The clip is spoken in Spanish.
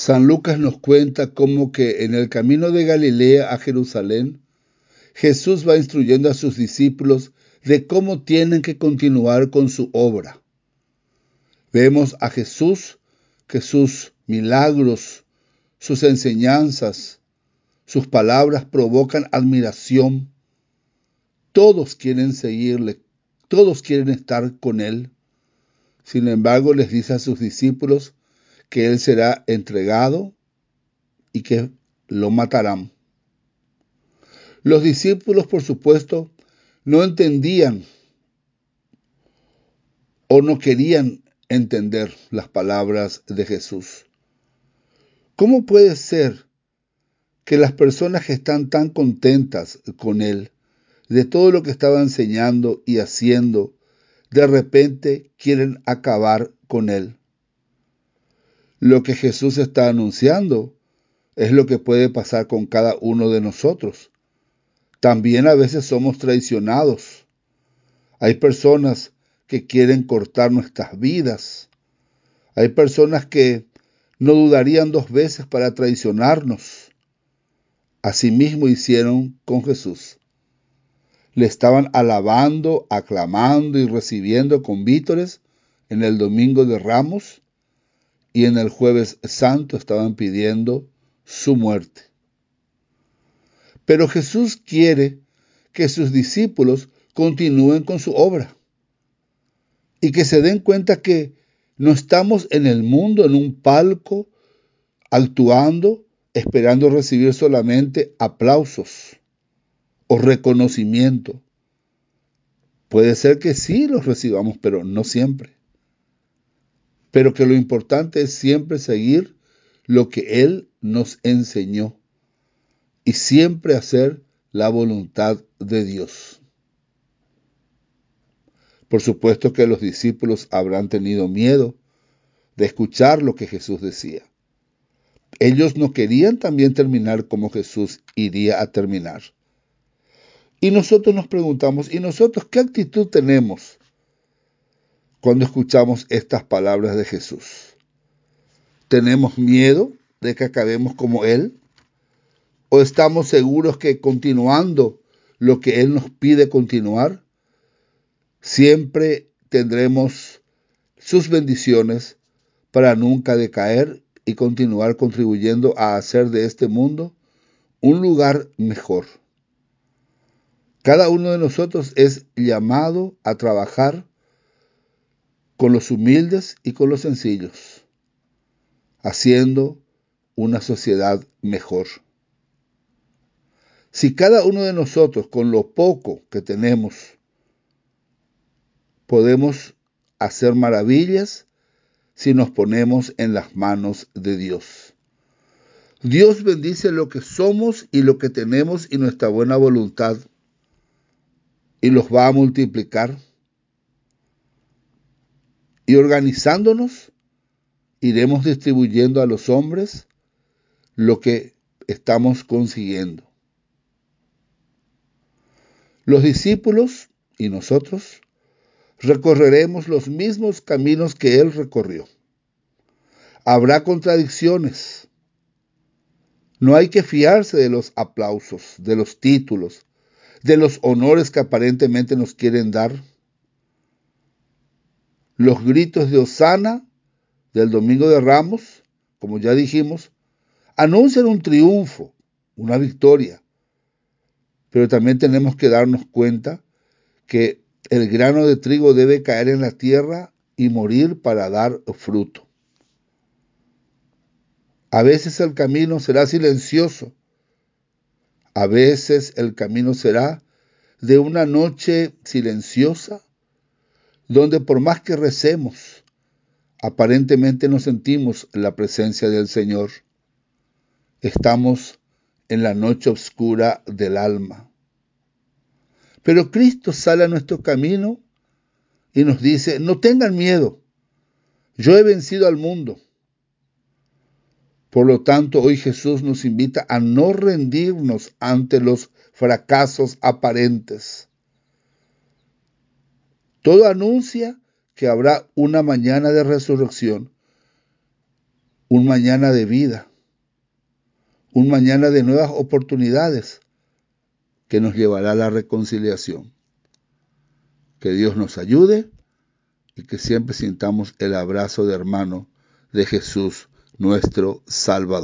San Lucas nos cuenta cómo que en el camino de Galilea a Jerusalén, Jesús va instruyendo a sus discípulos de cómo tienen que continuar con su obra. Vemos a Jesús que sus milagros, sus enseñanzas, sus palabras provocan admiración. Todos quieren seguirle, todos quieren estar con Él. Sin embargo, les dice a sus discípulos que Él será entregado y que lo matarán. Los discípulos, por supuesto, no entendían o no querían entender las palabras de Jesús. ¿Cómo puede ser que las personas que están tan contentas con Él, de todo lo que estaba enseñando y haciendo, de repente quieren acabar con Él? Lo que Jesús está anunciando es lo que puede pasar con cada uno de nosotros. También a veces somos traicionados. Hay personas que quieren cortar nuestras vidas. Hay personas que no dudarían dos veces para traicionarnos. Asimismo hicieron con Jesús. Le estaban alabando, aclamando y recibiendo con vítores en el domingo de Ramos y en el jueves santo estaban pidiendo su muerte. Pero Jesús quiere que sus discípulos continúen con su obra y que se den cuenta que no estamos en el mundo, en un palco, actuando, esperando recibir solamente aplausos o reconocimiento. Puede ser que sí los recibamos, pero no siempre. Pero que lo importante es siempre seguir lo que Él nos enseñó y siempre hacer la voluntad de Dios. Por supuesto que los discípulos habrán tenido miedo de escuchar lo que Jesús decía. Ellos no querían también terminar como Jesús iría a terminar. Y nosotros nos preguntamos, ¿y nosotros qué actitud tenemos cuando escuchamos estas palabras de Jesús? ¿Tenemos miedo de que acabemos como Él? ¿O estamos seguros que continuando lo que Él nos pide continuar, siempre tendremos sus bendiciones para nunca decaer y continuar contribuyendo a hacer de este mundo un lugar mejor? Cada uno de nosotros es llamado a trabajar con los humildes y con los sencillos, haciendo una sociedad mejor. Si cada uno de nosotros, con lo poco que tenemos, podemos hacer maravillas si nos ponemos en las manos de Dios. Dios bendice lo que somos y lo que tenemos y nuestra buena voluntad y los va a multiplicar. Y organizándonos, iremos distribuyendo a los hombres lo que estamos consiguiendo. Los discípulos y nosotros recorreremos los mismos caminos que Él recorrió. Habrá contradicciones. No hay que fiarse de los aplausos, de los títulos, de los honores que aparentemente nos quieren dar. Los gritos de Osana del Domingo de Ramos, como ya dijimos, anuncian un triunfo, una victoria. Pero también tenemos que darnos cuenta que el grano de trigo debe caer en la tierra y morir para dar fruto. A veces el camino será silencioso, a veces el camino será de una noche silenciosa, donde por más que recemos, aparentemente no sentimos la presencia del Señor. Estamos en la noche oscura del alma. Pero Cristo sale a nuestro camino y nos dice, no tengan miedo, yo he vencido al mundo. Por lo tanto, hoy Jesús nos invita a no rendirnos ante los fracasos aparentes. Todo anuncia que habrá una mañana de resurrección un mañana de vida, un mañana de nuevas oportunidades que nos llevará a la reconciliación. Que Dios nos ayude y que siempre sintamos el abrazo de hermano de Jesús, nuestro Salvador.